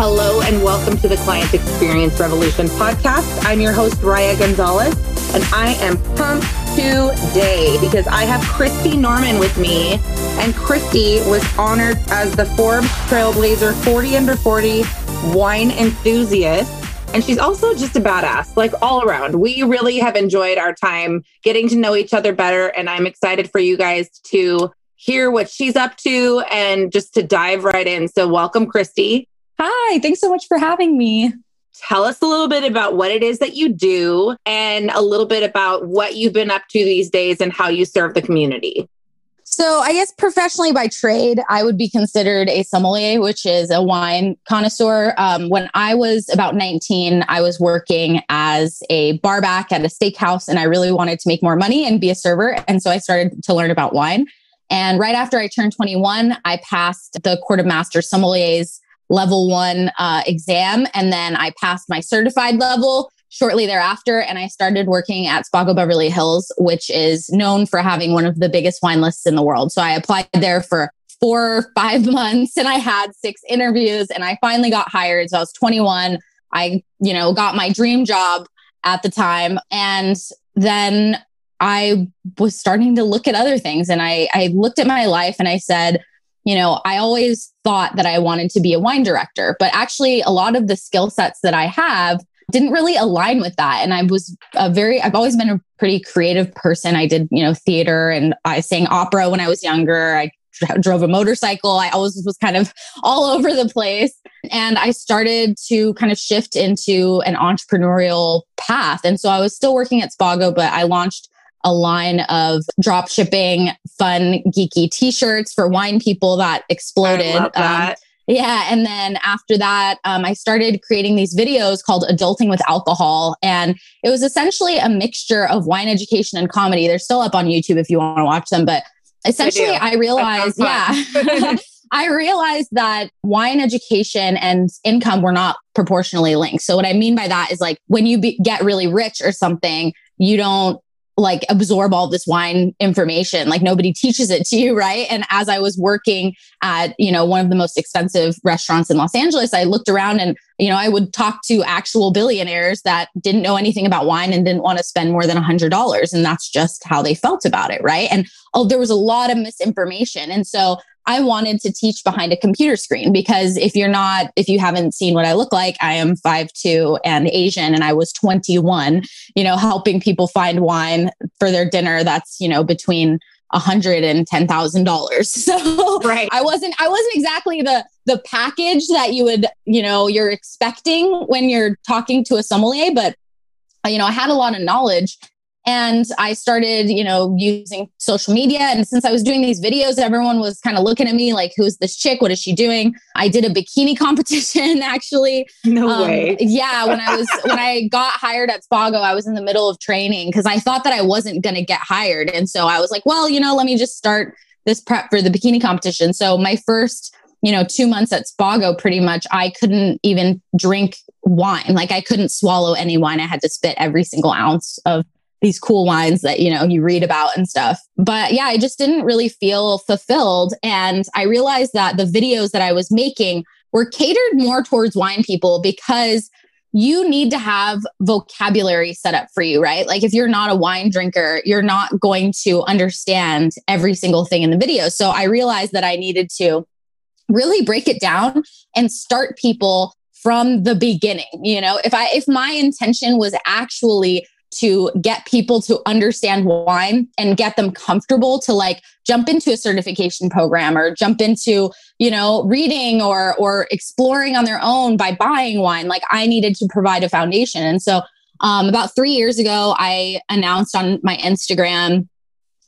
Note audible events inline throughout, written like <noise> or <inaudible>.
Hello and welcome to the Client Experience Revolution podcast. I'm your host, Raya Gonzalez, and I am pumped today because I have Christy Norman with me. And Christy was honored as the Forbes Trailblazer 40 under 40 wine enthusiast. And she's also just a badass, like all around. We really have enjoyed our time getting to know each other better. And I'm excited for you guys to hear what she's up to and just to dive right in. So, welcome, Christy. Hi, thanks so much for having me. Tell us a little bit about what it is that you do and a little bit about what you've been up to these days and how you serve the community. So, I guess professionally by trade, I would be considered a sommelier, which is a wine connoisseur. Um, when I was about 19, I was working as a barback at a steakhouse, and I really wanted to make more money and be a server. And so I started to learn about wine. And right after I turned 21, I passed the Court of Master Sommeliers level one uh, exam. And then I passed my certified level shortly thereafter. And I started working at Spago Beverly Hills, which is known for having one of the biggest wine lists in the world. So I applied there for four or five <laughs> months and I had six interviews and I finally got hired. So I was 21. I, you know, got my dream job at the time. And then I was starting to look at other things and I, I looked at my life and I said, you know, I always thought that I wanted to be a wine director, but actually, a lot of the skill sets that I have didn't really align with that. And I was a very, I've always been a pretty creative person. I did, you know, theater and I sang opera when I was younger. I drove a motorcycle. I always was kind of <laughs> all over the place. And I started to kind of shift into an entrepreneurial path. And so I was still working at Spago, but I launched a line of drop shipping fun geeky t-shirts for wine people that exploded. Um, that. Um, yeah. And then after that, um, I started creating these videos called Adulting with Alcohol. And it was essentially a mixture of wine education and comedy. They're still up on YouTube if you want to watch them. But essentially, I, I realized, yeah. <laughs> <laughs> I realized that wine education and income were not proportionally linked. So, what I mean by that is like when you be- get really rich or something, you don't like absorb all this wine information. Like nobody teaches it to you right? And as i was working at you know one of the most expensive restaurants in los angeles i looked around and you know i would talk to actual billionaires that didn't know anything about wine and didn't want to spend more than a $100 and that's just how they felt about it right? And oh there was a lot of misinformation. And so I wanted to teach behind a computer screen because if you're not, if you haven't seen what I look like, I am five two and Asian, and I was 21, you know, helping people find wine for their dinner that's, you know, between a hundred and ten thousand dollars. <laughs> So right. I wasn't I wasn't exactly the the package that you would, you know, you're expecting when you're talking to a sommelier, but you know, I had a lot of knowledge and I started, you know, using social media. And since I was doing these videos, everyone was kind of looking at me like, who's this chick? What is she doing? I did a bikini <laughs> competition actually. No um, way. Yeah. When I was, when I got hired at Spago, I was in the middle of training because I thought that I wasn't going to get hired. And so I was like, well, you know, let me just start this prep for the bikini competition. So my first, you know, two months at Spago, pretty much, I couldn't even drink wine. Like I couldn't swallow any wine. I had to spit every single ounce of these cool wines that you know you read about and stuff but yeah i just didn't really feel fulfilled and i realized that the videos that i was making were catered more towards wine people because you need to have vocabulary set up for you, right? Like if you're not a wine drinker, you're not going to understand every single thing in the video. So I realized that I needed to really break it down and start people from the beginning. You know, if I if my intention was actually to get people to understand wine and get them comfortable to like jump into a certification program or jump into you know reading or or exploring on their own by buying wine like i needed to provide a foundation. And so um, about three years ago i announced on my instagram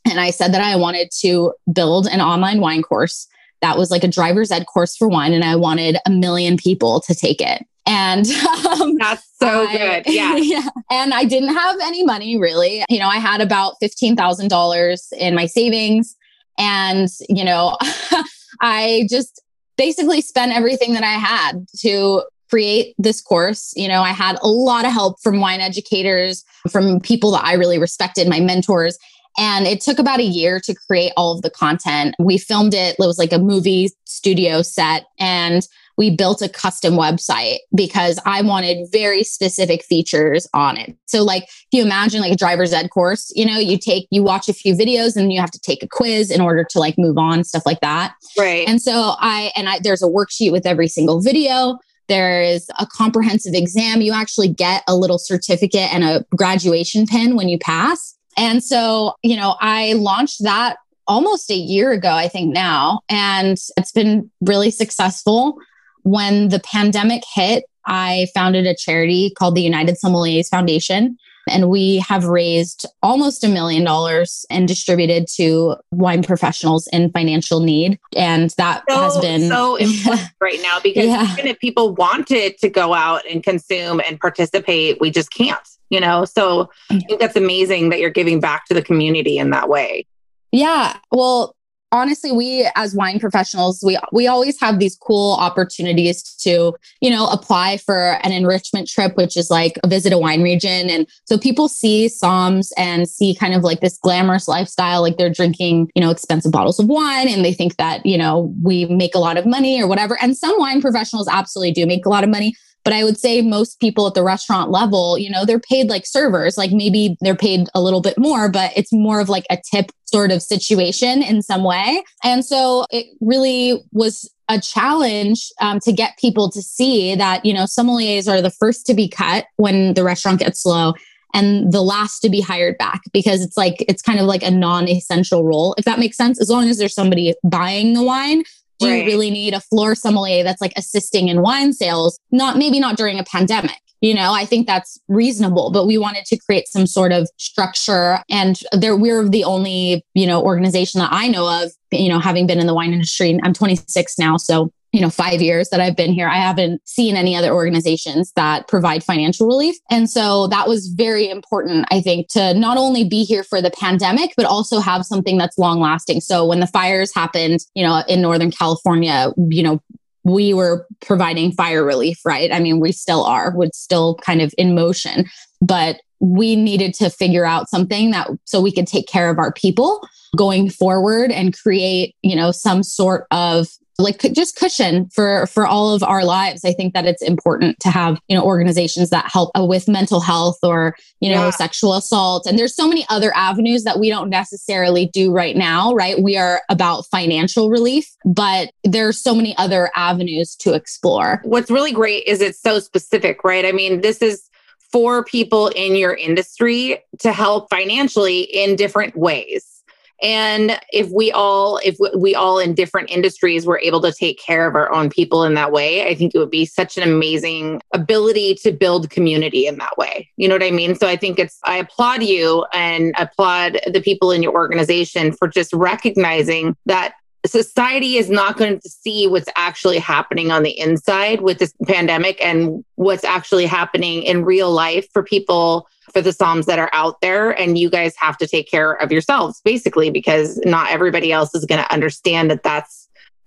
and i said that i wanted to build an online wine course. That was like a driver's ed course for wine and i wanted a million people to take it and <laughs> um, that's so I, good. <laughs> Yeah. yeah. And I didn't have any money really. You know, I had about $15,000 in my savings. And, you know, <laughs> I just basically spent everything that I had to create this course. You know, I had a lot of help from wine educators, from people that I really respected, my mentors. And it took about a year to create all of the content. We filmed it, it was like a movie studio set. And we built a custom website because I wanted very specific features on it. So, like, if you imagine like a driver's ed course, you know, you take, you watch a few videos and you have to take a quiz in order to like move on, stuff like that. Right. And so I, and I, there's a worksheet with every single video. There's a comprehensive exam. You actually get a little certificate and a graduation pin when you pass. And so, you know, I launched that almost a year ago, I think now, and it's been really successful. When the pandemic hit, I founded a charity called the United Sommeliers Foundation. And we have raised almost a million dollars and distributed to wine professionals in financial need. And that so, has been so <laughs> important right now because yeah. even if people wanted to go out and consume and participate, we just can't, you know? So I think that's amazing that you're giving back to the community in that way. Yeah. Well, honestly we as wine professionals we we always have these cool opportunities to you know apply for an enrichment trip which is like a visit a wine region. And so people see somms and see kind of like this glamorous lifestyle like they're drinking you know expensive bottles of wine and they think that you know we make a lot of money or whatever. And some wine professionals absolutely do make a lot of money but I would say most people at the restaurant level, you know, they're paid like servers, like maybe they're paid a little bit more, but it's more of like a tip sort of situation in some way. And so it really was a challenge um, to get people to see that, you know, sommeliers are the first to be cut when the restaurant gets slow and the last to be hired back because it's like it's kind of like a non-essential role if that makes sense as long as there's somebody buying the wine do right. you really need a floor sommelier that's like assisting in wine sales? Not maybe not during a pandemic. You know, I think that's reasonable, but we wanted to create some sort of structure. And there, we're the only, you know, organization that I know of, you know, having been in the wine industry. I'm 26 now. So you know, five years that I've been here, I haven't seen any other organizations that provide financial relief. And so that was very important, I think, to not only be here for the pandemic, but also have something that's long lasting. So when the fires happened, you know, in Northern California, you know, we were providing fire relief, right? I mean, we still are, we're still kind of in motion, but we needed to figure out something that so we could take care of our people going forward and create, you know, some sort of like just cushion for for all of our lives. I think that it's important to have you know organizations that help uh, with mental health or you know yeah. sexual assault. And there's so many other avenues that we don't necessarily do right now right? We are about financial relief but there's so many other avenues to explore. What's really great is it's so specific right? I mean this is for people in your industry to help financially in different ways and if we all if we all in different industries were able to take care of our own people in that way i think it would be such an amazing ability to build community in that way. You know what i mean? So i think it's i applaud you and applaud the people in your organization for just recognizing that society is not going to see what's actually happening on the inside with this pandemic and what's actually happening in real life for people for the somms that are out there. And you guys have to take care of yourselves basically because not everybody else is going to understand that that's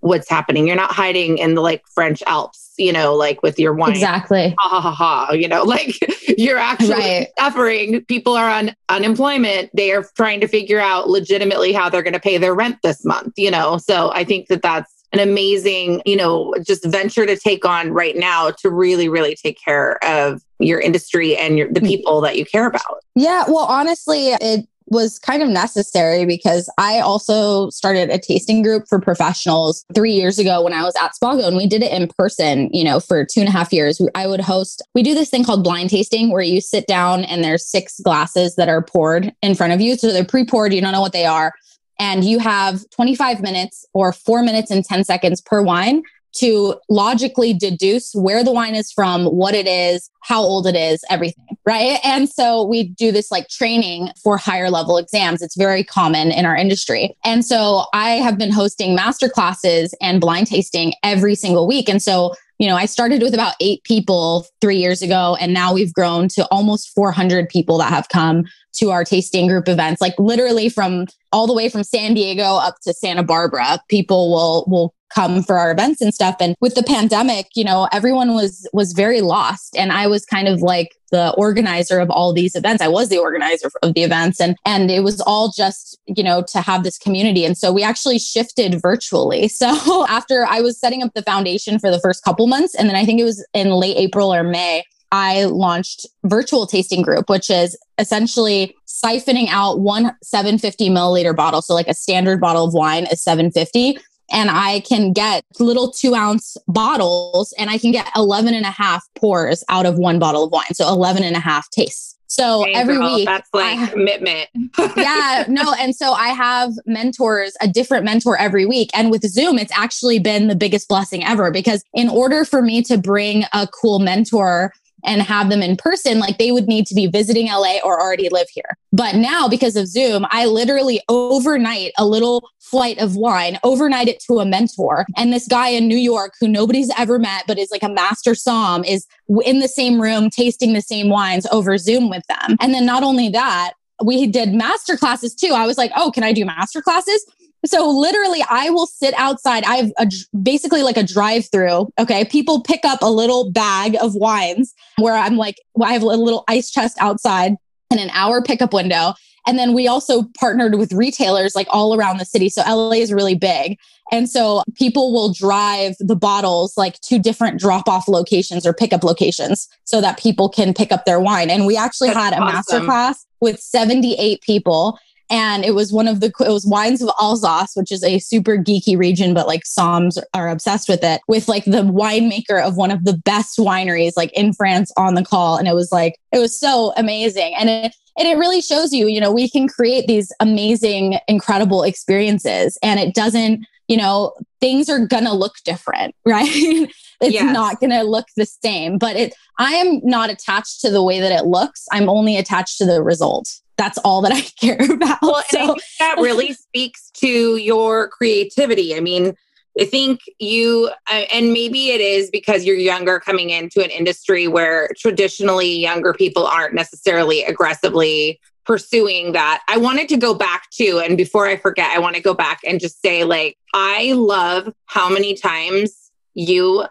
what's happening you're not hiding in the like french alps you know like with your wine exactly ha ha ha ha you know <laughs> like you're actually right. suffering people are on unemployment they are trying to figure out legitimately how they're going to pay their rent this month you know so i think that that's an amazing, you know, just venture to take on right now to really, really take care of your industry and your, the mm. people that you care about. Yeah. Well, honestly, it was kind of necessary because I also started a tasting group for professionals three years ago when I was at Spago and we did it in person, you know, for two and a half years. I would host, we do this thing called blind tasting where you sit down and there's six glasses that are poured in front of you. So they're pre poured, you don't know what they are and you have 25 minutes or four minutes and 10 seconds per wine to logically deduce where the wine is from, what it is, how old it is, everything. Right. And so we do this like training for higher level exams. It's very common in our industry. And so I have been hosting master classes and blind tasting every single week. And so you know, I started with about eight people three years ago, and now we've grown to almost 400 people that have come to our tasting group events. Like literally from all the way from San Diego up to Santa Barbara, people will will come for our events and stuff. And with the pandemic, you know, everyone was was very lost. And I was kind of like the organizer of all these events. I was the organizer of the events and and it was all just, you know, to have this community. And so we actually shifted virtually. <laughs> So after I was setting up the foundation for the first couple months and then I think it was in late April or May, I launched virtual tasting group, which is essentially siphoning out one 750 milliliter bottle. So like a standard bottle of wine is 750 and I can get little two ounce bottles and I can get 11 and a half pours out of one bottle of wine. So 11 and a half tastes. So every girl, week, that's like commitment. <laughs> yeah, no. And so I have mentors, a different mentor every week. And with Zoom, it's actually been the biggest blessing ever because in order for me to bring a cool mentor and have them in person, like they would need to be visiting LA or already live here. But now, because of Zoom, I literally overnight a little flight of wine, overnight it to a mentor. And this guy in New York who nobody's ever met, but is like a master som, is in the same room tasting the same wines over Zoom with them. And then not only that, we did master classes too. I was like, oh, can I do master classes? So literally, I will sit outside. I have a, basically like a drive through. Okay. People pick up a little bag of wines where I'm like, I have a little ice chest outside and an hour pickup window. And then we also partnered with retailers like all around the city. So LA is really big. And so people will drive the bottles like to different drop off locations or pickup locations so that people can pick up their wine. And we actually That's had a awesome. master class with 78 people and it was one of the it was wines of Alsace, which is a super geeky region, but like Somms are obsessed with it. With like the winemaker of one of the best wineries, like in France, on the call, and it was like it was so amazing, and it and it really shows you, you know, we can create these amazing, incredible experiences, and it doesn't, you know, things are gonna look different, <laughs> right? it's yes. not gonna look the same, but it. I am not attached to the way that it looks. I'm only attached to the result that's all that I <laughs> care about. Well, so. I think that really <laughs> speaks to your creativity. I mean, I think you, uh, and maybe it is because you're younger coming into an industry where traditionally younger people aren't necessarily aggressively pursuing that. I wanted to go back to, and before I forget, I want to go back and just say, like, I love how many times you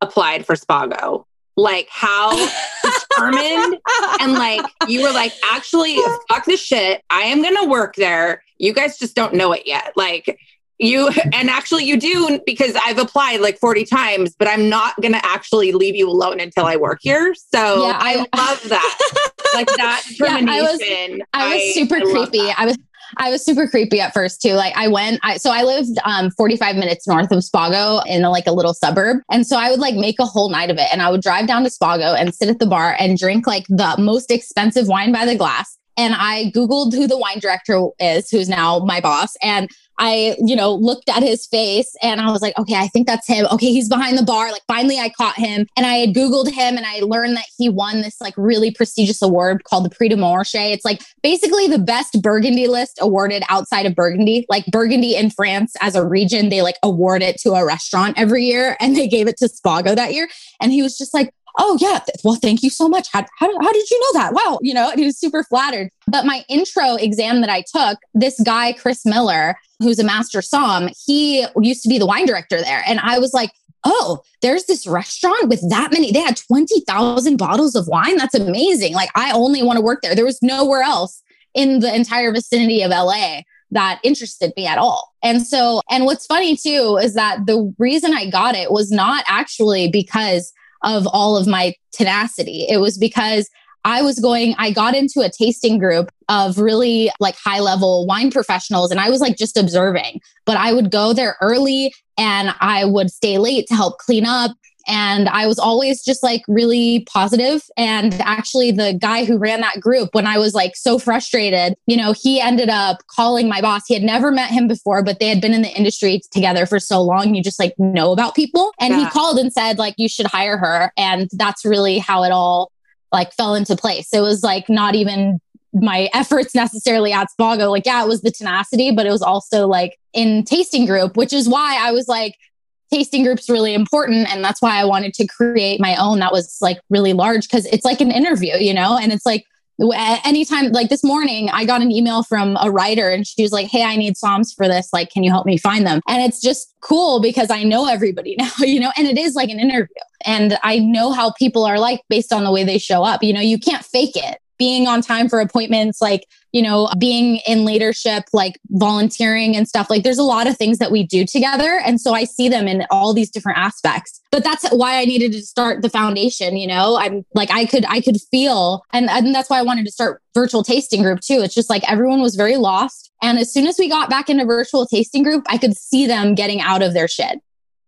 applied for Spago like how <laughs> determined and like you were like, actually, fuck the shit. I am gonna work there. You guys just don't know it yet. Like you and actually you do because I've applied like 40 times, but I'm not gonna actually leave you alone until I work here. So yeah, I, I love that. like that determination. <laughs> Yeah, I was, I was super I creepy. I was I was super creepy at first too. Like I went, I, so I lived um, 45 minutes north of Spago in a, like a little suburb. And so I would like make a whole night of it. And I would drive down to Spago and sit at the bar and drink like the most expensive wine by the glass. And I Googled who the wine director is, who's now my boss. And I, you know, looked at his face and I was like, okay, I think that's him. Okay, he's behind the bar. Like finally I caught him and I had Googled him and I learned that he won this like really prestigious award called the Prix de Montrachet. It's like basically the best Burgundy list awarded outside of Burgundy. Like Burgundy in France as a region, they like award it to a restaurant every year and they gave it to Spago that year. And he was just like, oh yeah. Well thank you so much. How, how, how did you know that? Wow. You know he was super flattered. But my intro exam that i took this guy chris miller who's a master som he used to be the wine director there. And i was like oh there's this restaurant with that many they had 20000 bottles of wine? That's amazing. Like i only want to work there. There was nowhere else in the entire vicinity of la that interested me at all. And so, and what's funny too is that the reason I got it was not actually because of all of my tenacity. It was because I was going, I got into a tasting group of really like high level wine professionals and I was like just observing, but I would go there early and I would stay late to help clean up. And I was always just like really positive. And actually, the guy who ran that group, when I was like so frustrated, you know, he ended up calling my boss. He had never met him before, but they had been in the industry together for so long. You just like know about people. And yeah. he called and said, like, you should hire her. And that's really how it all like fell into place. It was like not even my efforts necessarily at Spago. Like, yeah, it was the tenacity, but it was also like in tasting group, which is why I was like, tasting groups really important and that's why i wanted to create my own that was like really large because it's like an interview you know? And it's like anytime like this morning i got an email from a writer and she was like hey i need somms for this. Like can you help me find them? And it's just cool because i know everybody <laughs> now you know? And it is like an interview. And i know how people are like based on the way they show up you know? You can't fake it being on time for appointments, like, you know, being in leadership, like volunteering and stuff. Like, there's a lot of things that we do together. And so I see them in all these different aspects. But that's why I needed to start the foundation, you know? I'm like, I could, I could feel, and, and that's why I wanted to start virtual tasting group too. It's just like everyone was very lost. And as soon as we got back into virtual tasting group, I could see them getting out of their shit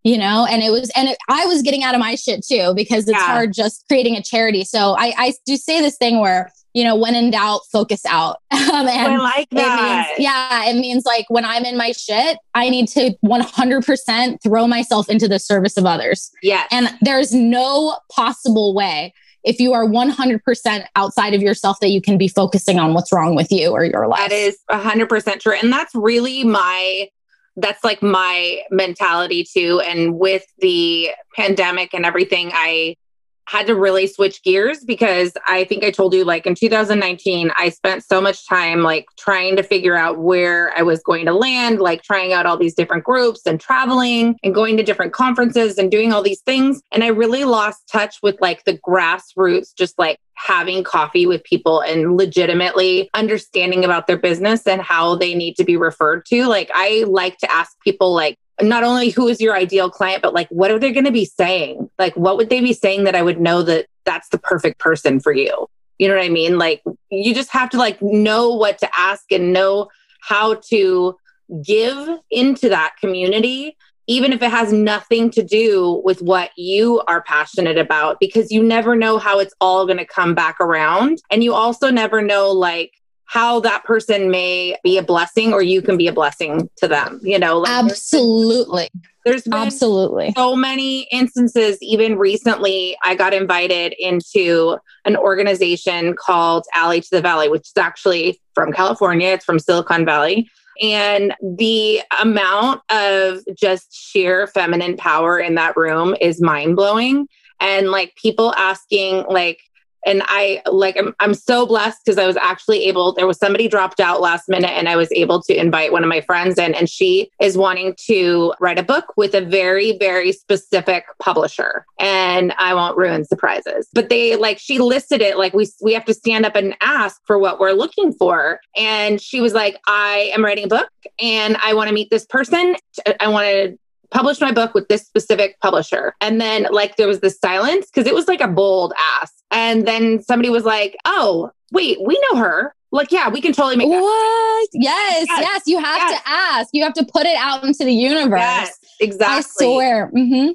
you know and it was and it, i was getting out of my shit too because it's yeah. hard just creating a charity so i i do say this thing where you know when in doubt focus out. <laughs> Um, and I like that. It means, yeah it means like when i'm in my shit i need to 100% throw myself into the service of others. Yeah and there's no possible way if you are 100% outside of yourself that you can be focusing on what's wrong with you or your life. That is 100% true. And that's really my that's like my mentality too. And with the pandemic and everything, I had to really switch gears because I think I told you like in 2019 I spent so much time like trying to figure out where I was going to land, like trying out all these different groups and traveling and going to different conferences and doing all these things and I really lost touch with like the grassroots just like having coffee with people and legitimately understanding about their business and how they need to be referred to. Like I like to ask people like not only who is your ideal client, but like what are they going to be saying? Like what would they be saying that I would know that that's the perfect person for you? You know what I mean? Like you just have to like know what to ask and know how to give into that community even if it has nothing to do with what you are passionate about because you never know how it's all going to come back around and you also never know like how that person may be a blessing or you can be a blessing to them you know like absolutely. there's been absolutely. so many instances even recently i got invited into an organization called alley to the valley which is actually from california. It's from silicon valley. And the amount of just sheer feminine power in that room is mind blowing and like people asking like and I like I'm I'm so blessed because I was actually able there was somebody dropped out last minute and I was able to invite one of my friends in and she is wanting to write a book with a very very specific publisher and I won't ruin surprises. But they like she listed it like we we have to stand up and ask for what we're looking for. And she was like I am writing a book and I want to meet this person. I want to publish my book with this specific publisher. And then like there was this silence because it was like a bold ask. And then somebody was like, "Oh, wait, we know her." Like, yeah, we can totally make what? Yes, yes, yes, You have yes. to ask. You have to put it out into the universe. Yes, exactly. I swear. Mm-hmm.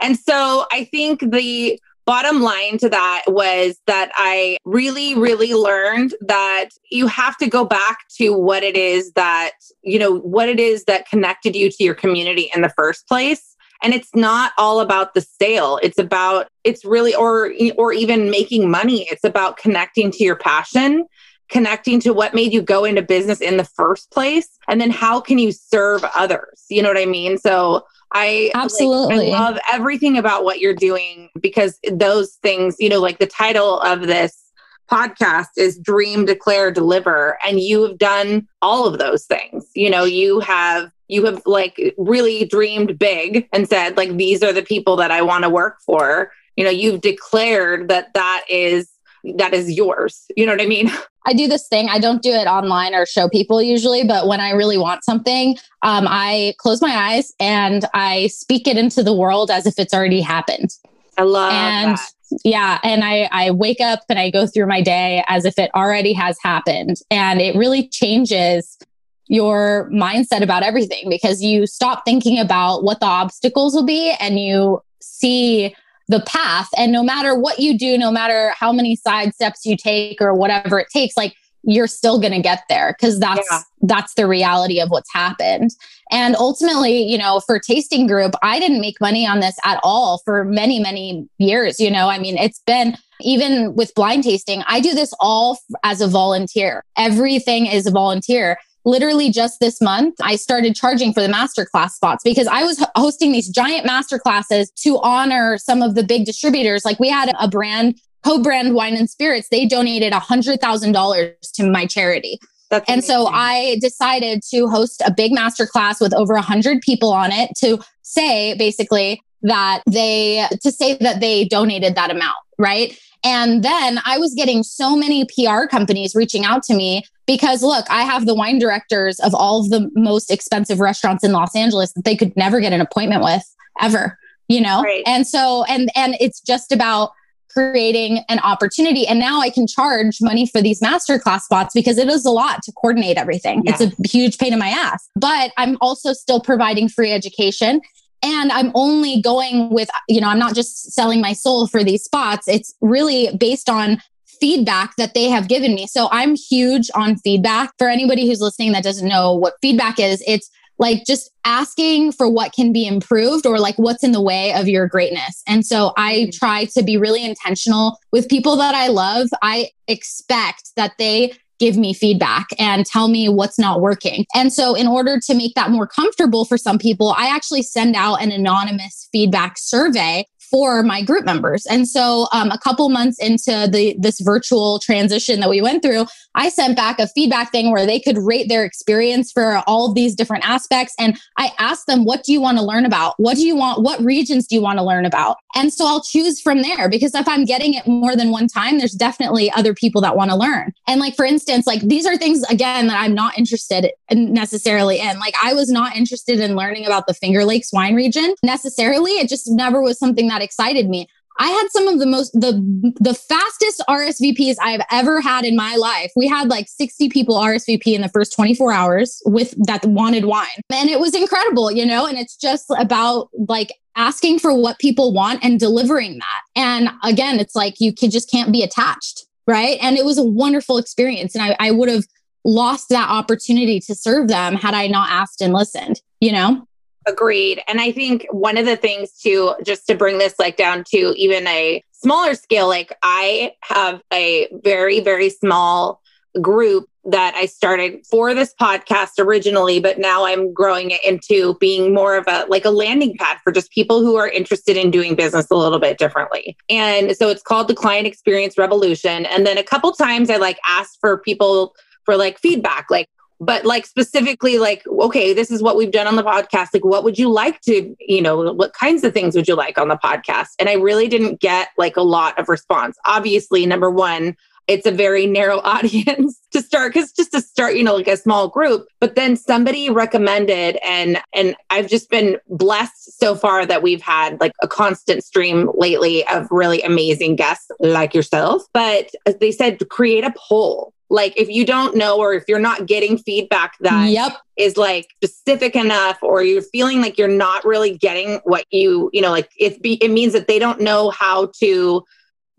And so I think the bottom line to that was that I really, really learned that you have to go back to what it is that, you know, what it is that connected you to your community in the first place. And it's not all about the sale. It's about, it's really, or, or even making money. It's about connecting to your passion connecting to what made you go into business in the first place and then how can you serve others you know what i mean so I absolutely like, I love everything about what you're doing because those things, you know, like the title of this podcast is Dream, Declare, Deliver. And you have done all of those things. You know, you have you have like really dreamed big and said like these are the people that I want to work for. You know, you've declared that that is that is yours. You know what I mean? <laughs> I do this thing. I don't do it online or show people usually, but when I really want something, um, I close my eyes and I speak it into the world as if it's already happened. I love and that. yeah, and I I wake up and I go through my day as if it already has happened, and it really changes your mindset about everything because you stop thinking about what the obstacles will be and you see the path. And no matter what you do, no matter how many side steps you take or whatever it takes, like you're still going to get there because that's yeah. that's the reality of what's happened and ultimately you know for tasting group i didn't make money on this at all for many many years you know i mean it's been even with blind tasting i do this all as a volunteer everything is a volunteer literally just this month, I started charging for the masterclass spots because I was hosting these giant masterclasses to honor some of the big distributors. Like we had a brand co-brand wine and spirits, they donated a hundred thousand dollars to my charity. That's and amazing. so I decided to host a big masterclass with over a hundred people on it to say basically that they to say that they donated that amount, right? And then I was getting so many PR companies reaching out to me because look, I have the wine directors of all of the most expensive restaurants in Los Angeles that they could never get an appointment with ever, you know? Right. And so and and it's just about creating an opportunity. And now I can charge money for these masterclass spots because it is a lot to coordinate everything. Yeah. It's a huge pain in my ass. But I'm also still providing free education. And I'm only going with, you know, I'm not just selling my soul for these spots. It's really based on feedback that they have given me. So I'm huge on feedback. For anybody who's listening that doesn't know what feedback is, it's like just asking for what can be improved or like what's in the way of your greatness. And so I mm. try to be really intentional with people that I love. I expect that they give me feedback and tell me what's not working. And so, in order to make that more comfortable for some people, I actually send out an anonymous feedback survey for my group members. And so um, a couple months into the this virtual transition that we went through, I sent back a feedback thing where they could rate their experience for all of these different aspects. And I asked them, what do you want to learn about? What do you want? What regions do you want to learn about? And so I'll choose from there because if I'm getting it more than one time, there's definitely other people that want to learn. And like, for instance, like these are things again that I'm not interested in necessarily in. Like I was not interested in learning about the Finger Lakes wine region necessarily. It just never was something that that excited me. I had some of the most the the fastest RSVPs I've ever had in my life. We had like 60 people RSVP in the first 24 hours with that wanted wine. And it was incredible, you know, and it's just about like asking for what people want and delivering that. And again, it's like you can just can't be attached, right? And it was a wonderful experience and I, I would have lost that opportunity to serve them had I not asked and listened, you know? Agreed. And I think one of the things too, just to bring this like down to even a smaller scale, like I have a very, very small group that I started for this podcast originally, but now I'm growing it into being more of a like a landing pad for just people who are interested in doing business a little bit differently. And so it's called the Client Experience Revolution. And then a couple times I like asked for people for like feedback, like but like specifically like okay this is what we've done on the podcast. Like what would you like to you know what kinds of things would you like on the podcast? And i really didn't get like a lot of response. Obviously number one it's a very narrow <laughs> audience to start because just to start you know like a small group. But then somebody recommended and and i've just been blessed so far that we've had like a constant stream lately of really amazing guests like yourself. But they said create a poll like if you don't know or if you're not getting feedback that yep. is like specific enough or you're feeling like you're not really getting what you you know like it be it means that they don't know how to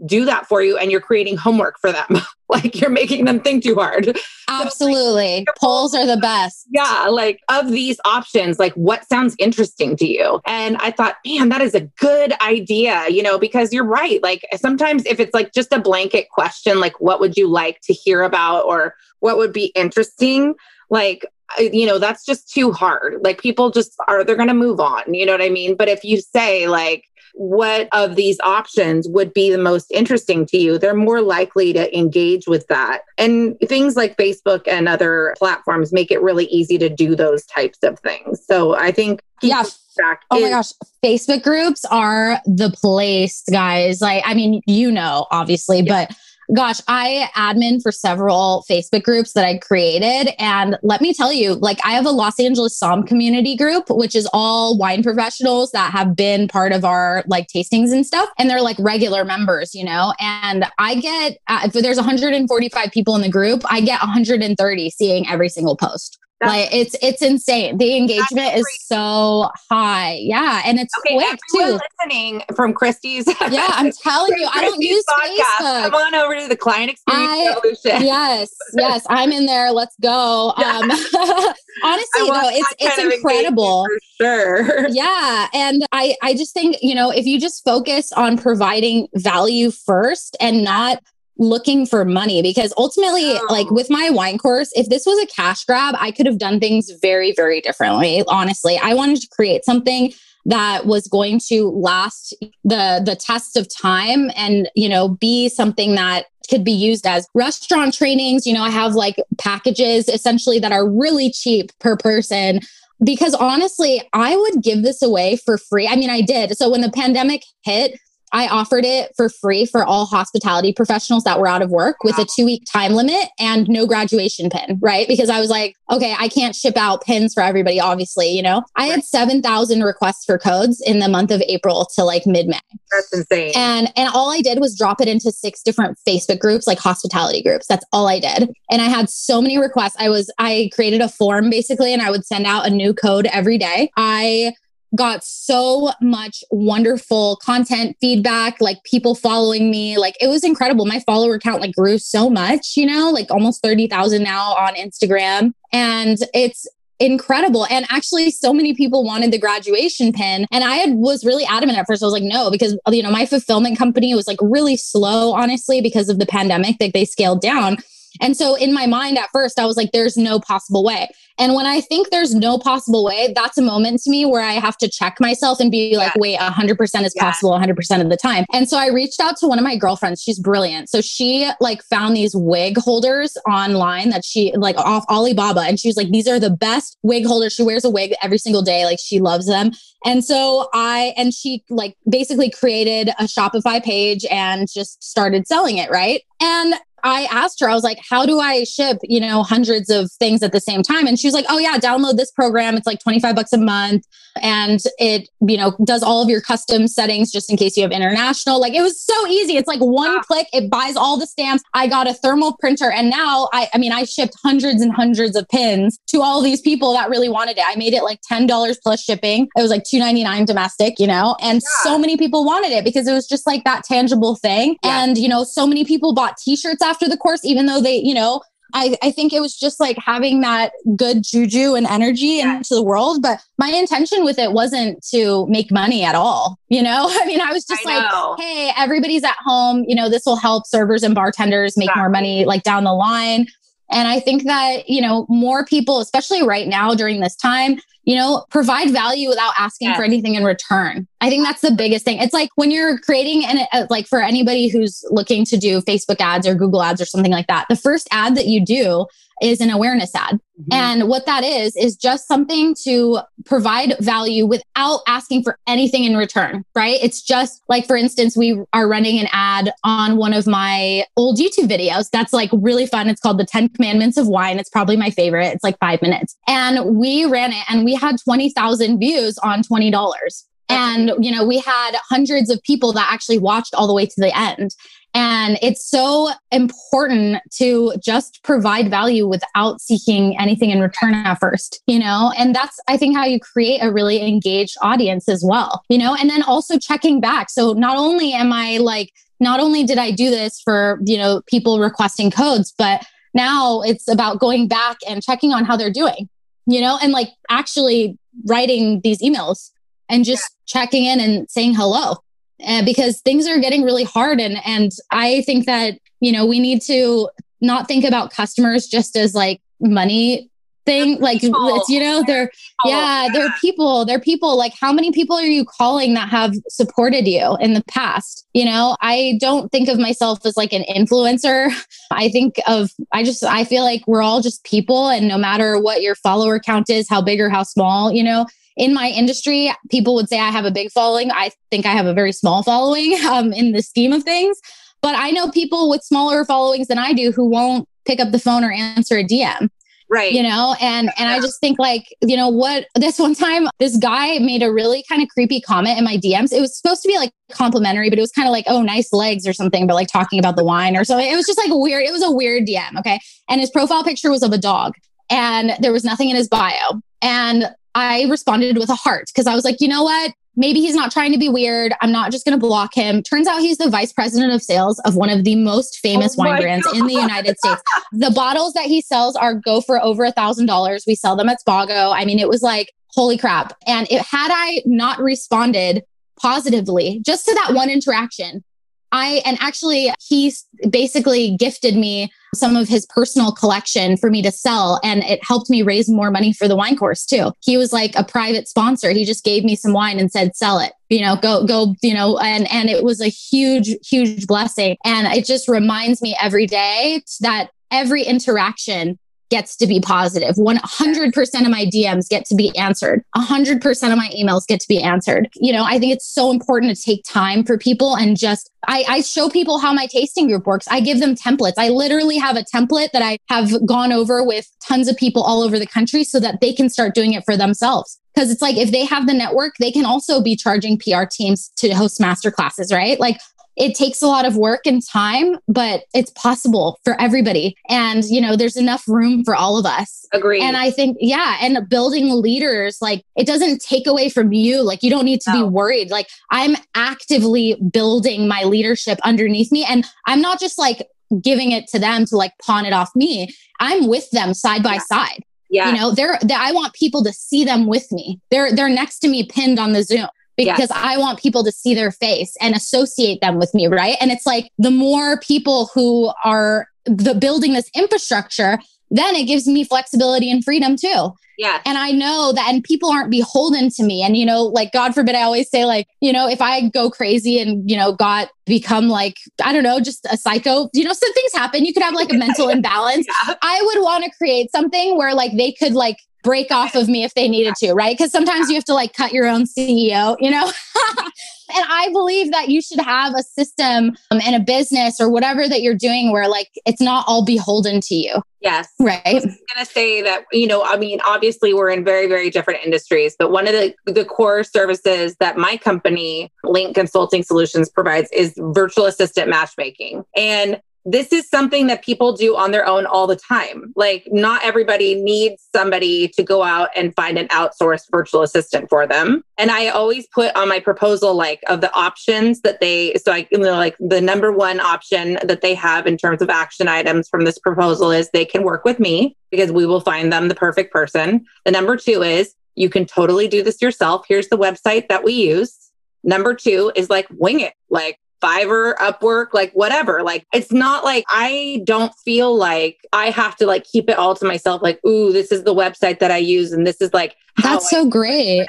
do that for you and you're creating homework for them. <laughs> like you're making them think too hard. Absolutely. So, like, Polls are the best. Yeah. Like of these options, like what sounds interesting to you? And I thought, man, that is a good idea, you know, because you're right. Like sometimes if it's like just a blanket question, like what would you like to hear about or what would be interesting? Like you know that's just too hard like people just are they're going to move on you know what i mean but if you say like what of these options would be the most interesting to you, they're more likely to engage with that. And things like Facebook and other platforms make it really easy to do those types of things. So I think yeah. Oh my gosh. Facebook groups are the place, guys. Like, I mean, you know, obviously, yeah. but gosh, I admin for several Facebook groups that I created. And let me tell you, like, I have a Los Angeles Somm community group, which is all wine professionals that have been part of our like tastings and stuff. And they're like regular members, you know? And I get, uh, if there's 145 people in the group, I get 130 seeing every single post. That's, like it's it's insane. The engagement is so high. Yeah, and it's okay, quick too. Listening from Christy's. <laughs> Yeah, I'm telling you, I don't use podcast. Facebook. Come on over to the client experience I, solution. Yes, yes, I'm in there. Let's go. Yeah. <laughs> Um, <laughs> honestly, though, it's it's incredible. sure. Yeah, and I I just think you know if you just focus on providing value first and not looking for money because ultimately oh. like with my wine course if this was a cash grab i could have done things very very differently honestly. I wanted to create something that was going to last the the test of time and you know be something that could be used as restaurant trainings. You know i have like packages essentially that are really cheap per person because honestly i would give this away for free. I mean i did. So when the pandemic hit I offered it for free for all hospitality professionals that were out of work with a two week time limit and no graduation pin, right? Because I was like, okay, I can't ship out pins for everybody, obviously, you know? I had 7,000 requests for codes in the month of April to like mid May. That's insane. And, and all I did was drop it into six different Facebook groups, like hospitality groups. That's all I did. And I had so many requests. I was, I created a form basically, and I would send out a new code every day. I got so much wonderful content feedback like people following me like it was incredible. My follower count like grew so much you know like almost 30,000 now on Instagram. And it's incredible. And actually so many people wanted the graduation pin. And i had, was really adamant at first. I was like no because you know my fulfillment company was like really slow honestly because of the pandemic that they scaled down and so in my mind at first, I was like, there's no possible way. And when I think there's no possible way, that's a moment to me where I have to check myself and be like, yeah. wait, 100% is yeah. possible 100% of the time. And so I reached out to one of my girlfriends. She's brilliant. So she like found these wig holders online that she like off Alibaba. And she was like, these are the best wig holders. She wears a wig every single day. Like she loves them. And so I, and she like basically created a Shopify page and just started selling it. Right. And I asked her, I was like, how do I ship, you know, hundreds of things at the same time? And she was like, oh, yeah, download this program. It's like 25 bucks a month. And it, you know, does all of your custom settings just in case you have international. Like it was so easy. It's like one wow. click, it buys all the stamps. I got a thermal printer. And now I, I mean, I shipped hundreds and hundreds of pins to all these people that really wanted it. I made it like $10 plus shipping. It was like $2.99 domestic, you know, and yeah. so many people wanted it because it was just like that tangible thing. Yeah. And, you know, so many people bought t shirts after the course, even though they, you know, I, I think it was just like having that good juju and energy yeah. into the world. But my intention with it wasn't to make money at all. You know, <laughs> I mean, I was just I like, know. hey, everybody's at home. You know, this will help servers and bartenders make exactly. more money like down the line. And I think that, you know, more people, especially right now during this time, you know, provide value without asking for anything in return. I think that's the biggest thing. It's like when you're creating and uh, like for anybody who's looking to do Facebook ads or Google ads or something like that, the first ad that you do is an awareness ad. Mm-hmm. And what that is, is just something to provide value without asking for anything in return, right? It's just like, for instance, we are running an ad on one of my old YouTube videos that's like really fun. It's called The 10 Commandments of Wine. It's probably my favorite. It's like five minutes. And we ran it and we had 20,000 views on $20. And, you know, we had hundreds of people that actually watched all the way to the end. And it's so important to just provide value without seeking anything in return at first, you know? And that's, I think, how you create a really engaged audience as well, you know? And then also checking back. So not only am I like, not only did I do this for, you know, people requesting codes, but now it's about going back and checking on how they're doing, you know, and like actually writing these emails and just yeah. checking in and saying hello uh, because things are getting really hard. And and i think that you know we need to not think about customers just as like money thing. Like it's you know they're yeah they're people. They're people. Like how many people are you calling that have supported you in the past? You know i don't think of myself as like an influencer. I think of i just i feel like we're all just people. And no matter what your follower count is how big or how small you know in my industry, people would say I have a big following. I think I have a very small following <laughs> um, in the scheme of things. But I know people with smaller followings than I do who won't pick up the phone or answer a DM right. you know? And and i just think like you know what? <laughs> This one time this guy made a really kind of creepy comment in my dms it was supposed to be like complimentary but it was kind of like oh nice legs or something but like talking about the wine or something. It was just like weird it was a weird dm okay? And his profile picture was of a dog and there was nothing in his bio. And I responded with a heart because I was like, you know what? Maybe he's not trying to be weird. I'm not just going to block him. Turns out he's the vice president of sales of one of the most famous oh wine brands God. in the United States. The bottles that he sells are go for over a thousand dollars. We sell them at Spago. I mean, it was like, holy crap. And it, had I not responded positively just to that one interaction, I, and actually, he basically gifted me some of his personal collection for me to sell. And it helped me raise more money for the wine course too. He was like a private sponsor. He just gave me some wine and said, sell it, you know, go, go, you know, and, and it was a huge, huge blessing. And it just reminds me every day that every interaction gets to be positive. 100% of my DMs get to be answered. 100% of my emails get to be answered. You know, I think it's so important to take time for people and just, I, I show people how my tasting group works. I give them templates. I literally have a template that I have gone over with tons of people all over the country so that they can start doing it for themselves. Because it's like if they have the network, they can also be charging PR teams to host master classes, right? Like it takes a lot of work and time, but it's possible for everybody. And, you know, there's enough room for all of us. Agree. And I think, yeah, and building leaders, like it doesn't take away from you. Like you don't need to no. be worried. Like I'm actively building my leadership underneath me. And I'm not just like giving it to them to like pawn it off me. I'm with them side by yeah. side. Yeah. You know, they're, they're, I want people to see them with me. They're they're next to me pinned on the Zoom because yes. I want people to see their face and associate them with me, right? And it's like the more people who are the building this infrastructure, then it gives me flexibility and freedom too. Yeah. And I know that, and people aren't beholden to me. And, you know, like, God forbid, I always say, like, you know, if I go crazy and, you know, got become like, I don't know, just a psycho, you know, some things happen. You could have like a mental <laughs> imbalance. Yeah. I would want to create something where like they could like break off of me if they needed to, right? Because sometimes you have to like cut your own CEO, you know? <laughs> and I believe that you should have a system um, and a business or whatever that you're doing where like it's not all beholden to you. Yes. Right. I was going to say that, you know, I mean, obviously we're in very, very different industries, but one of the, the core services that my company, Link Consulting Solutions, provides is virtual assistant matchmaking. And this is something that people do on their own all the time. Like, not everybody needs somebody to go out and find an outsourced virtual assistant for them. And I always put on my proposal, like, of the options that they, so I, you know, like, the number one option that they have in terms of action items from this proposal is they can work with me because we will find them the perfect person. The number two is you can totally do this yourself. Here's the website that we use. Number two is like wing it. Like Fiverr, Upwork, like whatever. Like it's not like I don't feel like I have to like keep it all to myself. Like, ooh, this is the website that I use, and this is like that's so great.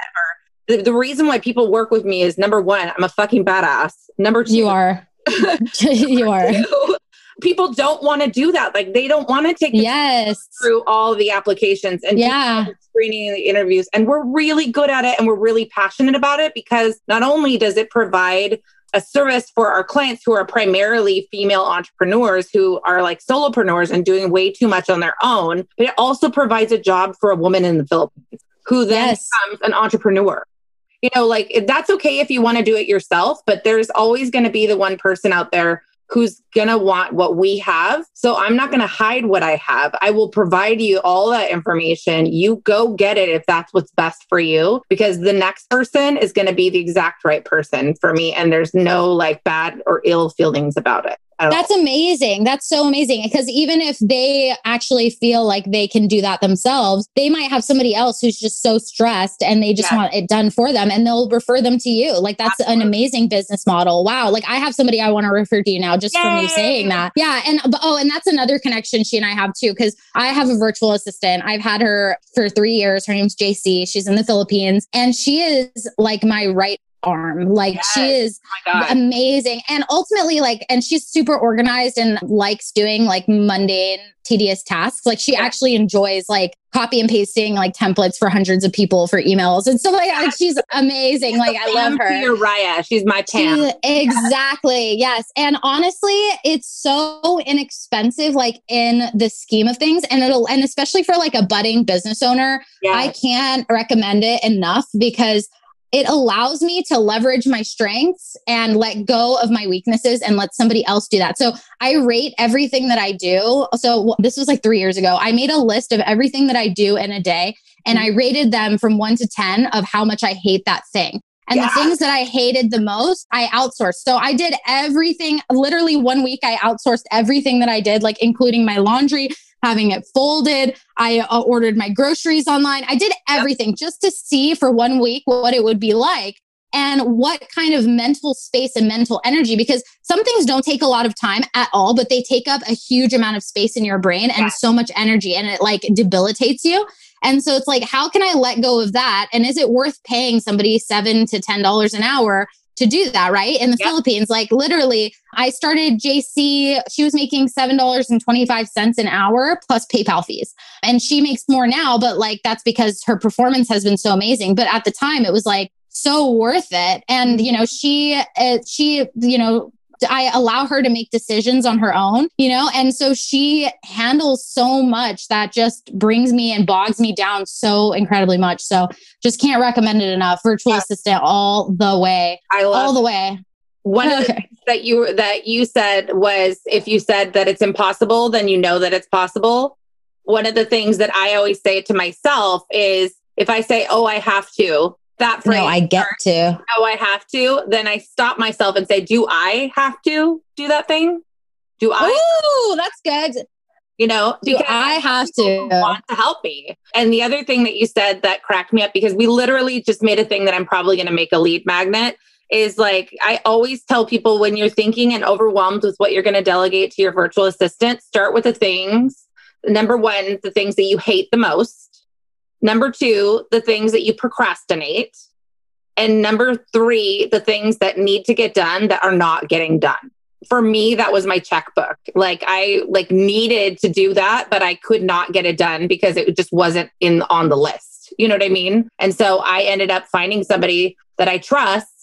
The, the reason why people work with me is number one, I'm a fucking badass. Number two, you are. <laughs> <laughs> you are. Two, people don't want to do that. Like they don't want to take yes through all the applications and yeah screening the interviews. And we're really good at it, and we're really passionate about it because not only does it provide a service for our clients who are primarily female entrepreneurs who are like solopreneurs and doing way too much on their own, but it also provides a job for a woman in the Philippines who then yes. becomes an entrepreneur. You know, like that's okay if you want to do it yourself, but there's always going to be the one person out there who's going to want what we have. So I'm not going to hide what I have. I will provide you all that information. You go get it if that's what's best for you, because the next person is going to be the exact right person for me. And there's no like bad or ill feelings about it. That's amazing. That's so amazing. Because even if they actually feel like they can do that themselves, they might have somebody else who's just so stressed and they just want it done for them and they'll refer them to you. Like that's Absolutely. an amazing business model. Wow. Like I have somebody I want to refer to you now just Yay. from you saying that. Yeah. And oh, and that's another connection she and I have too, because I have a virtual assistant. I've had her for three years. Her name's JC. She's in the Philippines and she is like my right arm. Like yes. she is oh amazing. And ultimately, like, and she's super organized and likes doing like mundane, tedious tasks. Like she yeah. actually enjoys like copy and pasting like templates for hundreds of people for emails and stuff like that. Like she's amazing. Like I love her. Raya. She's my Pam. exactly. Yes. And honestly, it's so inexpensive, like in the scheme of things. And it'll, and especially for like a budding business owner, yes. I can't recommend it enough because it allows me to leverage my strengths and let go of my weaknesses and let somebody else do that. So I rate everything that I do. So this was like three years ago. I made a list of everything that I do in a day and I rated them from one to 10 of how much I hate that thing. And yeah. the things that I hated the most, I outsourced. So I did everything, literally one week, I outsourced everything that I did, like including my laundry, having it folded. I uh, ordered my groceries online. I did everything yep. just to see for one week what it would be like. and what kind of mental space and mental energy because some things don't take a lot of time at all but they take up a huge amount of space in your brain and yeah. so much energy and it like debilitates you and so it's like how can i let go of that and is it worth paying somebody 7 to 10 dollars an hour to do that, right? In the yep. Philippines, like literally, I started JC, she was making $7.25 an hour plus PayPal fees. And she makes more now, but like that's because her performance has been so amazing. But at the time, it was like, so worth it and you know she uh, she you know I allow her to make decisions on her own, you know? And so she handles so much that just brings me and bogs me down so incredibly much. So just can't recommend it enough. Virtual yeah. assistant all the way. I love all the way. One of the things that you that you said was if you said that it's impossible, then you know that it's possible. One of the things that I always say to myself is if I say, "Oh, I have to," that phrase. No, I get to. Oh, I have to. Then I stop myself and say, do I have to do that thing? Do I? Ooh, that's good. You know, do I have to want to help me? And the other thing that you said that cracked me up because we literally just made a thing that I'm probably going to make a lead magnet is like I always tell people when you're thinking and overwhelmed with what you're going to delegate to your virtual assistant, start with the things. Number one, the things that you hate the most Number two, the things that you procrastinate. And number three, the things that need to get done that are not getting done. For me, that was my checkbook. Like I like needed to do that, but I could not get it done because it just wasn't in on the list. You know what I mean? And so I ended up finding somebody that I trust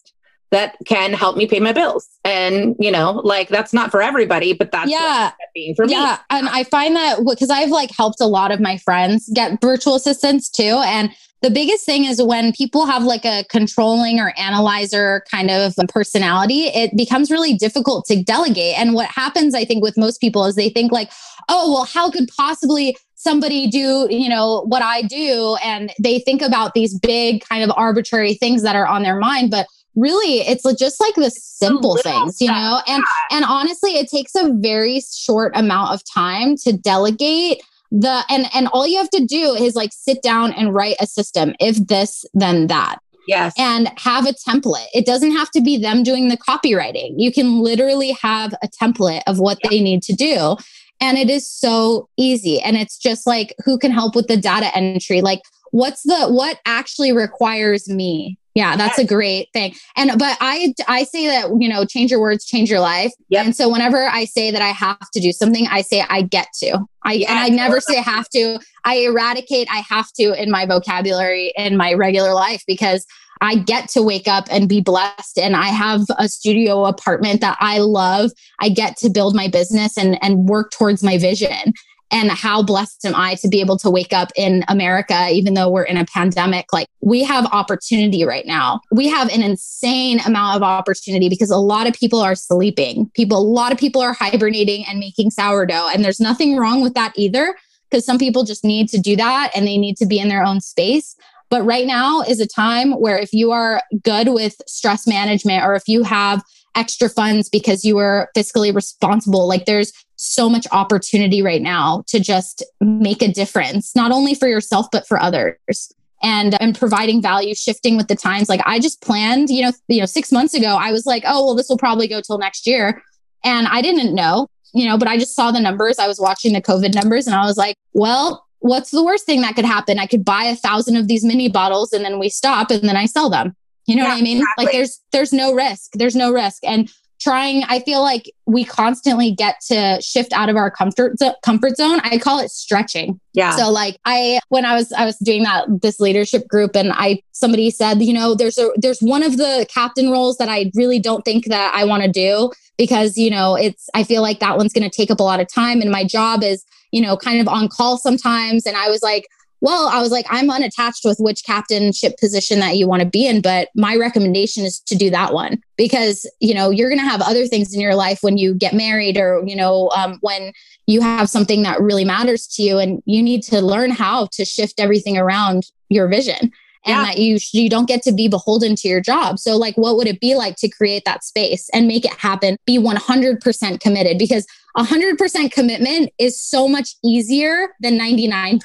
that can help me pay my bills. And, you know, like that's not for everybody, but that's yeah. being for me. Yeah. And I find that because I've like helped a lot of my friends get virtual assistants too. And the biggest thing is when people have like a controlling or analyzer kind of personality, it becomes really difficult to delegate. And what happens, I think, with most people is they think like, oh, well, how could possibly somebody do, you know, what I do? And they think about these big kind of arbitrary things that are on their mind. But really it's just like the simple things you know? And and honestly it takes a very short amount of time to delegate the and and all you have to do is like sit down and write a system if this then that. Yes. And have a template. It doesn't have to be them doing the copywriting. You can literally have a template of what yeah. they need to do and it is so easy. And it's just like who can help with the data entry? Like what's the what actually requires me yeah, that's a great thing. And but I I say that, you know, change your words, change your life. Yep. And so whenever I say that I have to do something, I say I get to. I yeah, and I never say have to. I eradicate I have to in my vocabulary in my regular life because I get to wake up and be blessed and I have a studio apartment that I love. I get to build my business and and work towards my vision and how blessed am I to be able to wake up in America, even though we're in a pandemic? Like we have opportunity right now. We have an insane amount of opportunity because a lot of people are sleeping. People, a lot of people are hibernating and making sourdough. And there's nothing wrong with that either, because some people just need to do that and they need to be in their own space. But right now is a time where if you are good with stress management or if you have extra funds because you were fiscally responsible. Like there's so much opportunity right now to just make a difference, not only for yourself, but for others. And and providing value, shifting with the times. Like I just planned, you know, you know, six months ago, I was like, oh, well, this will probably go till next year. And I didn't know, you know, but I just saw the numbers. I was watching the COVID numbers and I was like, well, what's the worst thing that could happen? I could buy a thousand of these mini bottles and then we stop and then I sell them. You know yeah, what I mean? Exactly. Like there's there's no risk. There's no risk. And trying I feel like we constantly get to shift out of our comfort comfort zone. I call it stretching. Yeah. So like I when I was I was doing that this leadership group and I somebody said, you know, there's a there's one of the captain roles that I really don't think that I want to do because, you know, it's I feel like that one's going to take up a lot of time and my job is, you know, kind of on call sometimes and I was like well, I was like, I'm unattached with which captainship position that you want to be in, but my recommendation is to do that one because, you know, you're going to have other things in your life when you get married or, you know, um, when you have something that really matters to you and you need to learn how to shift everything around your vision and yeah. that you you don't get to be beholden to your job. So like what would it be like to create that space and make it happen? Be 100% committed because 100% commitment is so much easier than 99%.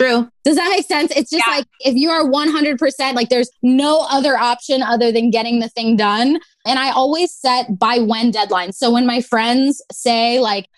True. Does that make sense? It's just yeah. like if you are 100%, like there's no other option other than getting the thing done. And I always set by when deadlines. So when my friends say, like,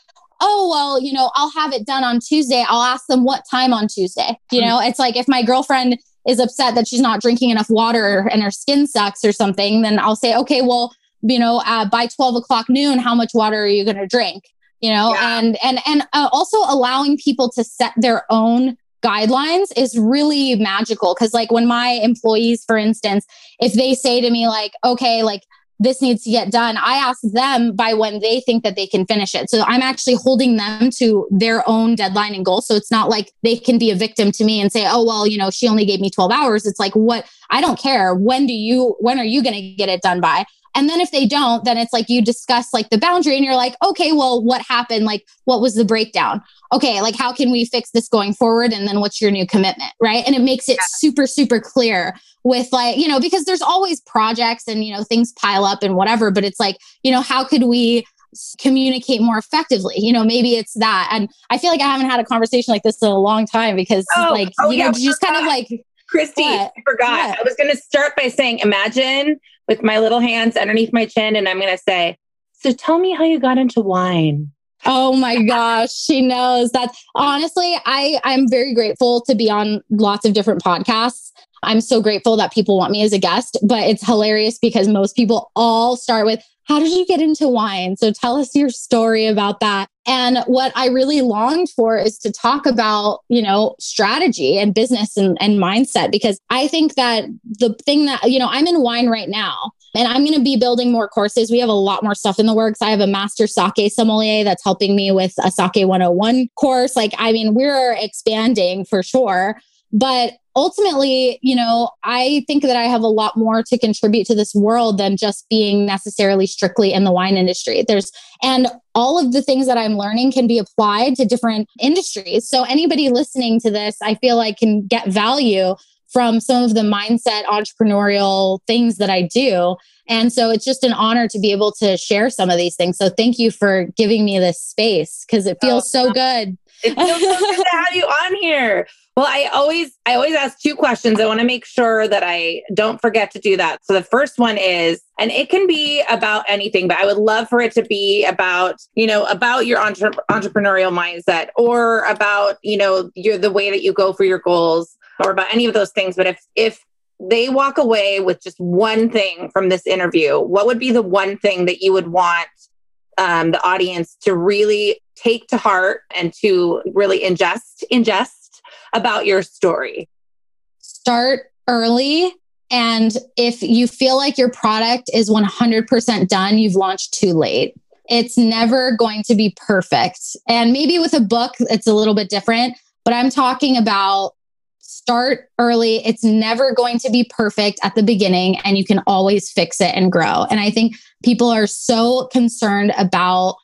oh, well, you know, I'll have it done on Tuesday, I'll ask them what time on Tuesday. You hmm. know, it's like if my girlfriend is upset that she's not drinking enough water and her skin sucks or something, then I'll say, okay, well, you know, uh, by 12 o'clock noon, how much water are you going to drink? You know, yeah. and and and uh, also allowing people to set their own guidelines is really magical. Because like when my employees for instance if they say to me like okay like this needs to get done i ask them by when they think that they can finish it. So i'm actually holding them to their own deadline and goal so it's not like they can be a victim to me and say oh well you know she only gave me 12 hours. It's like what i don't care. When do you when are you going to get it done by and then if they don't, then it's like you discuss like the boundary and you're like, okay, well, what happened? Like, what was the breakdown? Okay, like, how can we fix this going forward? And then what's your new commitment? Right. And it makes it super, super clear with like, you know, because there's always projects and, you know, things pile up and whatever, but it's like, you know, how could we communicate more effectively you know maybe it's that and i feel like i haven't had a conversation like this in a long time because oh, like oh, you yeah, know just kind of like Christy, what? I forgot. What? I was going to start by saying, imagine with my little hands underneath my chin, and I'm going to say, So tell me how you got into wine. Oh my gosh, she knows that. Honestly, I I'm very grateful to be on lots of different podcasts. I'm so grateful that people want me as a guest, but it's hilarious because most people all start with, How did you get into wine? So tell us your story about that. And what I really longed for is to talk about, you know, strategy and business and, and mindset, because I think that the thing that, you know, I'm in wine right now and I'm going to be building more courses. We have a lot more stuff in the works. I have a master sake sommelier that's helping me with a sake 101 course. Like, I mean, we're expanding for sure. But ultimately, you know, I think that I have a lot more to contribute to this world than just being necessarily strictly in the wine industry. There's, and all of the things that I'm learning can be applied to different industries. So anybody listening to this, I feel like can get value from some of the mindset entrepreneurial things that I do. And so it's just an honor to be able to share some of these things. So thank you for giving me this space because it oh, feels oh, so good. It feels so good to have you on here. Well, I always I always ask two questions. I want to make sure that I don't forget to do that. So the first one is and it can be about anything, but I would love for it to be about, you know, about your entre- entrepreneurial mindset or about, you know, your the way that you go for your goals or about any of those things, but if if they walk away with just one thing from this interview, what would be the one thing that you would want um, the audience to really take to heart and to really ingest ingest about your story? Start early. And if you feel like your product is 100% done, you've launched too late. It's never going to be perfect. And maybe with a book, it's a little bit different, but I'm talking about start early. It's never going to be perfect at the beginning, and you can always fix it and grow. And I think people are so concerned about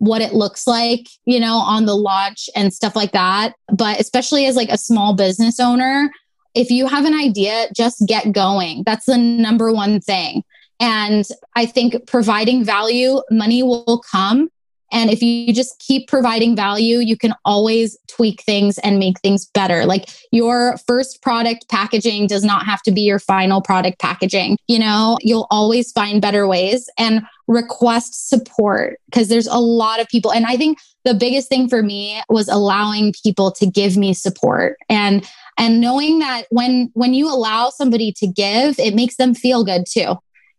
what it looks like, you know, on the launch and stuff like that. But especially as like a small business owner, if you have an idea, just get going. That's the number one thing. And I think providing value, money will come. And if you just keep providing value, you can always tweak things and make things better. Like your first product packaging does not have to be your final product packaging. You know, you'll always find better ways and request support because there's a lot of people. And I think the biggest thing for me was allowing people to give me support and and knowing that when when you allow somebody to give it makes them feel good too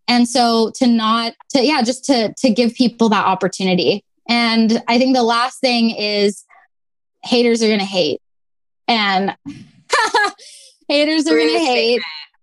and so to not to yeah just to to give people that opportunity and I think the last thing is haters are going to hate. And <laughs> haters are going to hate.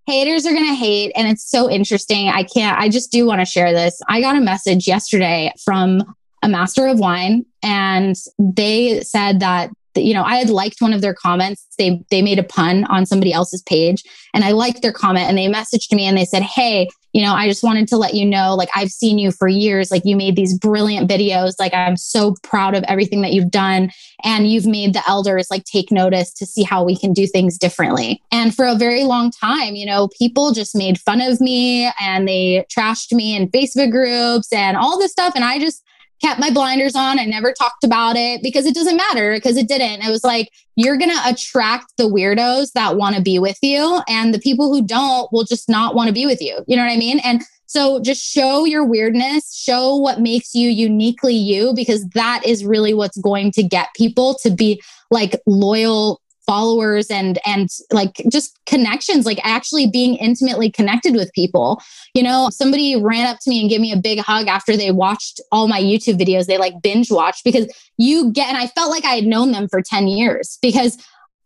Haters are going to hate. And it's so interesting. I can't, I just do want to share this. I got a message yesterday from a master of wine, and they said that you know, I had liked one of their comments. They they made a pun on somebody else's page and I liked their comment and they messaged me and they said, "Hey, you know, I just wanted to let you know like I've seen you for years. Like you made these brilliant videos. Like I'm so proud of everything that you've done and you've made the elders like take notice to see how we can do things differently." And for a very long time, you know, people just made fun of me and they trashed me in Facebook groups and all this stuff and I just kept my blinders on. I never talked about it because it doesn't matter because it didn't. It was like, you're going to attract the weirdos that want to be with you, and the people who don't will just not want to be with you. You know what I mean? And so just show your weirdness, show what makes you uniquely you, because that is really what's going to get people to be like loyal followers and and like just connections like actually being intimately connected with people. You know somebody ran up to me and gave me a big hug after they watched all my youtube videos. They like binge watched because you get and i felt like i had known them for 10 years because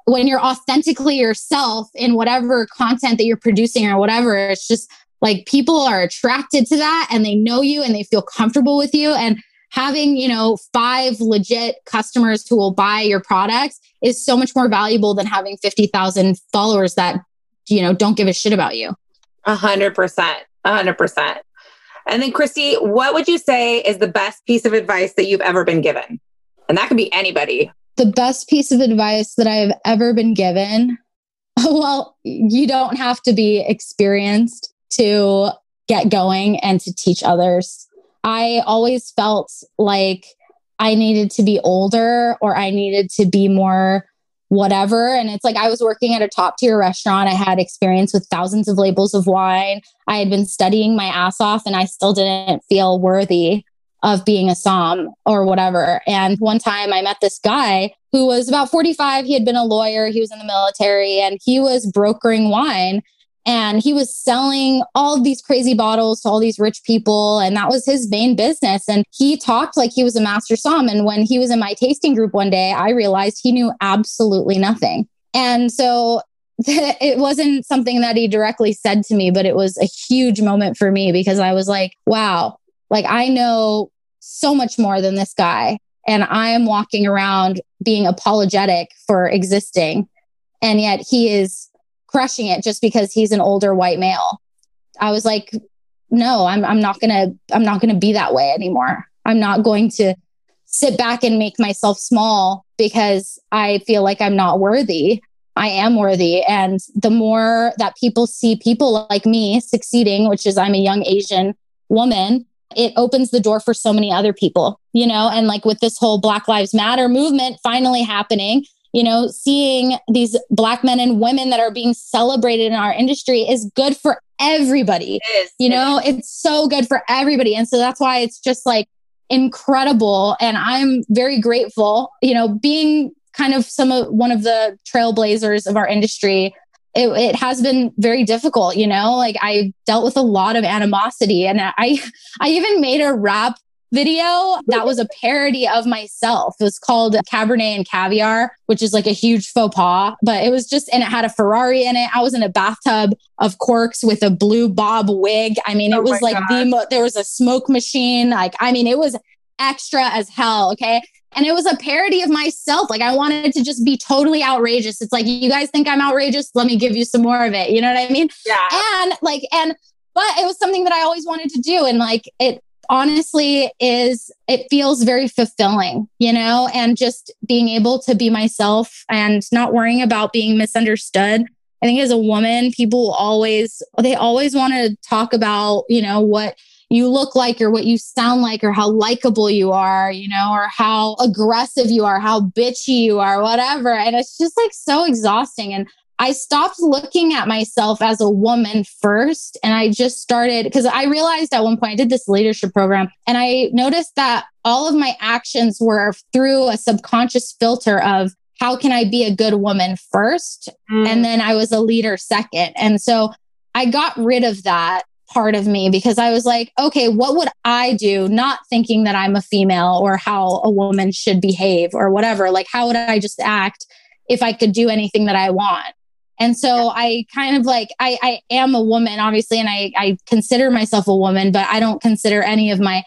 when you're authentically yourself in whatever content that you're producing or whatever it's just like people are attracted to that and they know you and they feel comfortable with you. And having, you know, five legit customers who will buy your products is so much more valuable than having 50,000 followers that, you know, don't give a shit about you. A hundred percent. A hundred percent. And then Christy, what would you say is the best piece of advice that you've ever been given? And that could be anybody. The best piece of advice that I've ever been given. <laughs> Well, you don't have to be experienced to get going and to teach others. I always felt like I needed to be older or I needed to be more whatever. And it's like I was working at a top tier restaurant. I had experience with thousands of labels of wine. I had been studying my ass off and I still didn't feel worthy of being a somm or whatever. And one time I met this guy who was about 45. He had been a lawyer, he was in the military, and he was brokering wine and he was selling all these crazy bottles to all these rich people and that was his main business. And he talked like he was a master somm. And when he was in my tasting group one day i realized he knew absolutely nothing. And so <laughs> it wasn't something that he directly said to me but it was a huge moment for me because i was like wow like i know so much more than this guy. And i am walking around being apologetic for existing. And yet he is crushing it just because he's an older white male. I was like, no, I'm I'm not gonna I'm not gonna be that way anymore. I'm not going to sit back and make myself small because I feel like I'm not worthy. I am worthy. And the more that people see people like me succeeding, which is I'm a young Asian woman, it opens the door for so many other people, you know, and like with this whole Black Lives Matter movement finally happening, you know, seeing these black men and women that are being celebrated in our industry is good for everybody. It is, You know, it's so good for everybody. And so that's why it's just like incredible. And I'm very grateful, you know, being kind of some of one of the trailblazers of our industry. It, it, has been very difficult, you know, like I dealt with a lot of animosity and I, <laughs> I even made a rap video that was a parody of myself. It was called Cabernet and Caviar, which is like a huge faux pas, but it was just, and it had a Ferrari in it. I was in a bathtub of corks with a blue bob wig. I mean, it oh was like God. the, there was a smoke machine. Like, I mean, it was extra as hell. Okay. And it was a parody of myself. Like I wanted to just be totally outrageous. It's like, you guys think I'm outrageous? Let me give you some more of it. You know what I mean? Yeah. And like, and, but it was something that I always wanted to do. And like, it, honestly is it feels very fulfilling, you know, and just being able to be myself and not worrying about being misunderstood. I think as a woman, people always they always want to talk about, you know, what you look like or what you sound like or how likable you are, you know, or how aggressive you are, how bitchy you are, whatever. And it's just like so exhausting. And I stopped looking at myself as a woman first. And I just started because I realized at one point I did this leadership program and I noticed that all of my actions were through a subconscious filter of how can I be a good woman first? Mm. And then I was a leader second. And so I got rid of that part of me because I was like, okay, what would I do? Not thinking that I'm a female or how a woman should behave or whatever. Like, how would I just act if I could do anything that I want? And so I kind of like, I, I am a woman, obviously, and I, I consider myself a woman, but I don't consider any of my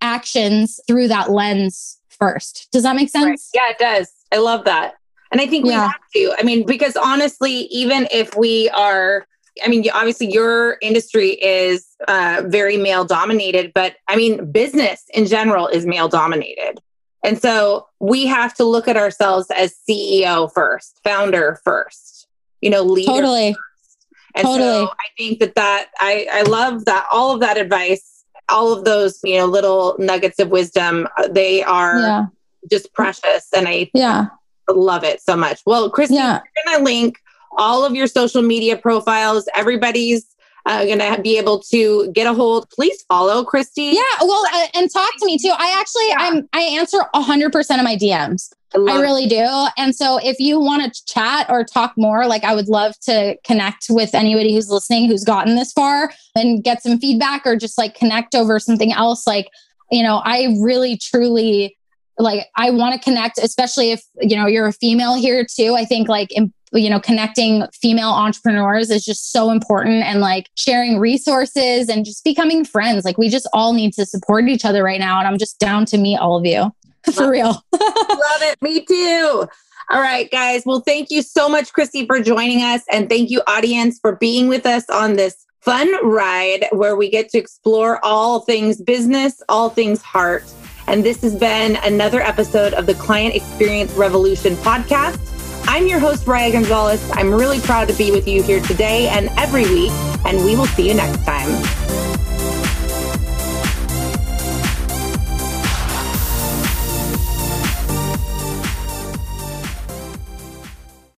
actions through that lens first. Does that make sense? Right. Yeah, it does. I love that. And I think we yeah. have to. I mean, because honestly, even if we are, I mean, obviously your industry is uh, very male dominated, but I mean, business in general is male dominated. And so we have to look at ourselves as CEO first, founder first you know, leader. Totally. And totally. so I think that that I, I love that all of that advice all of those, you know, little nuggets of wisdom, uh, they are yeah. just precious. And I yeah. love it so much. Well, Christy, yeah. we're going to link all of your social media profiles. Everybody's uh, going to be able to get a hold. Please follow Christy. Yeah, well, uh, and talk to me too. I actually, yeah. I'm, I answer hundred percent of my DMs. I, I really it. do. And so if you want to chat or talk more, like I would love to connect with anybody who's listening who's gotten this far and get some feedback or just like connect over something else. Like, you know, I really truly like I want to connect, especially if you know you're a female here too. I think like you know connecting female entrepreneurs is just so important and like sharing resources and just becoming friends. Like we just all need to support each other right now, and I'm just down to meet all of you <laughs> for real. <laughs> Love it. Me too. All right, guys. Well, thank you so much, Christy, for joining us. And thank you, audience, for being with us on this fun ride where we get to explore all things business, all things heart. And this has been another episode of the Client Experience Revolution podcast. I'm your host, Raya Gonzalez. I'm really proud to be with you here today and every week, and we will see you next time.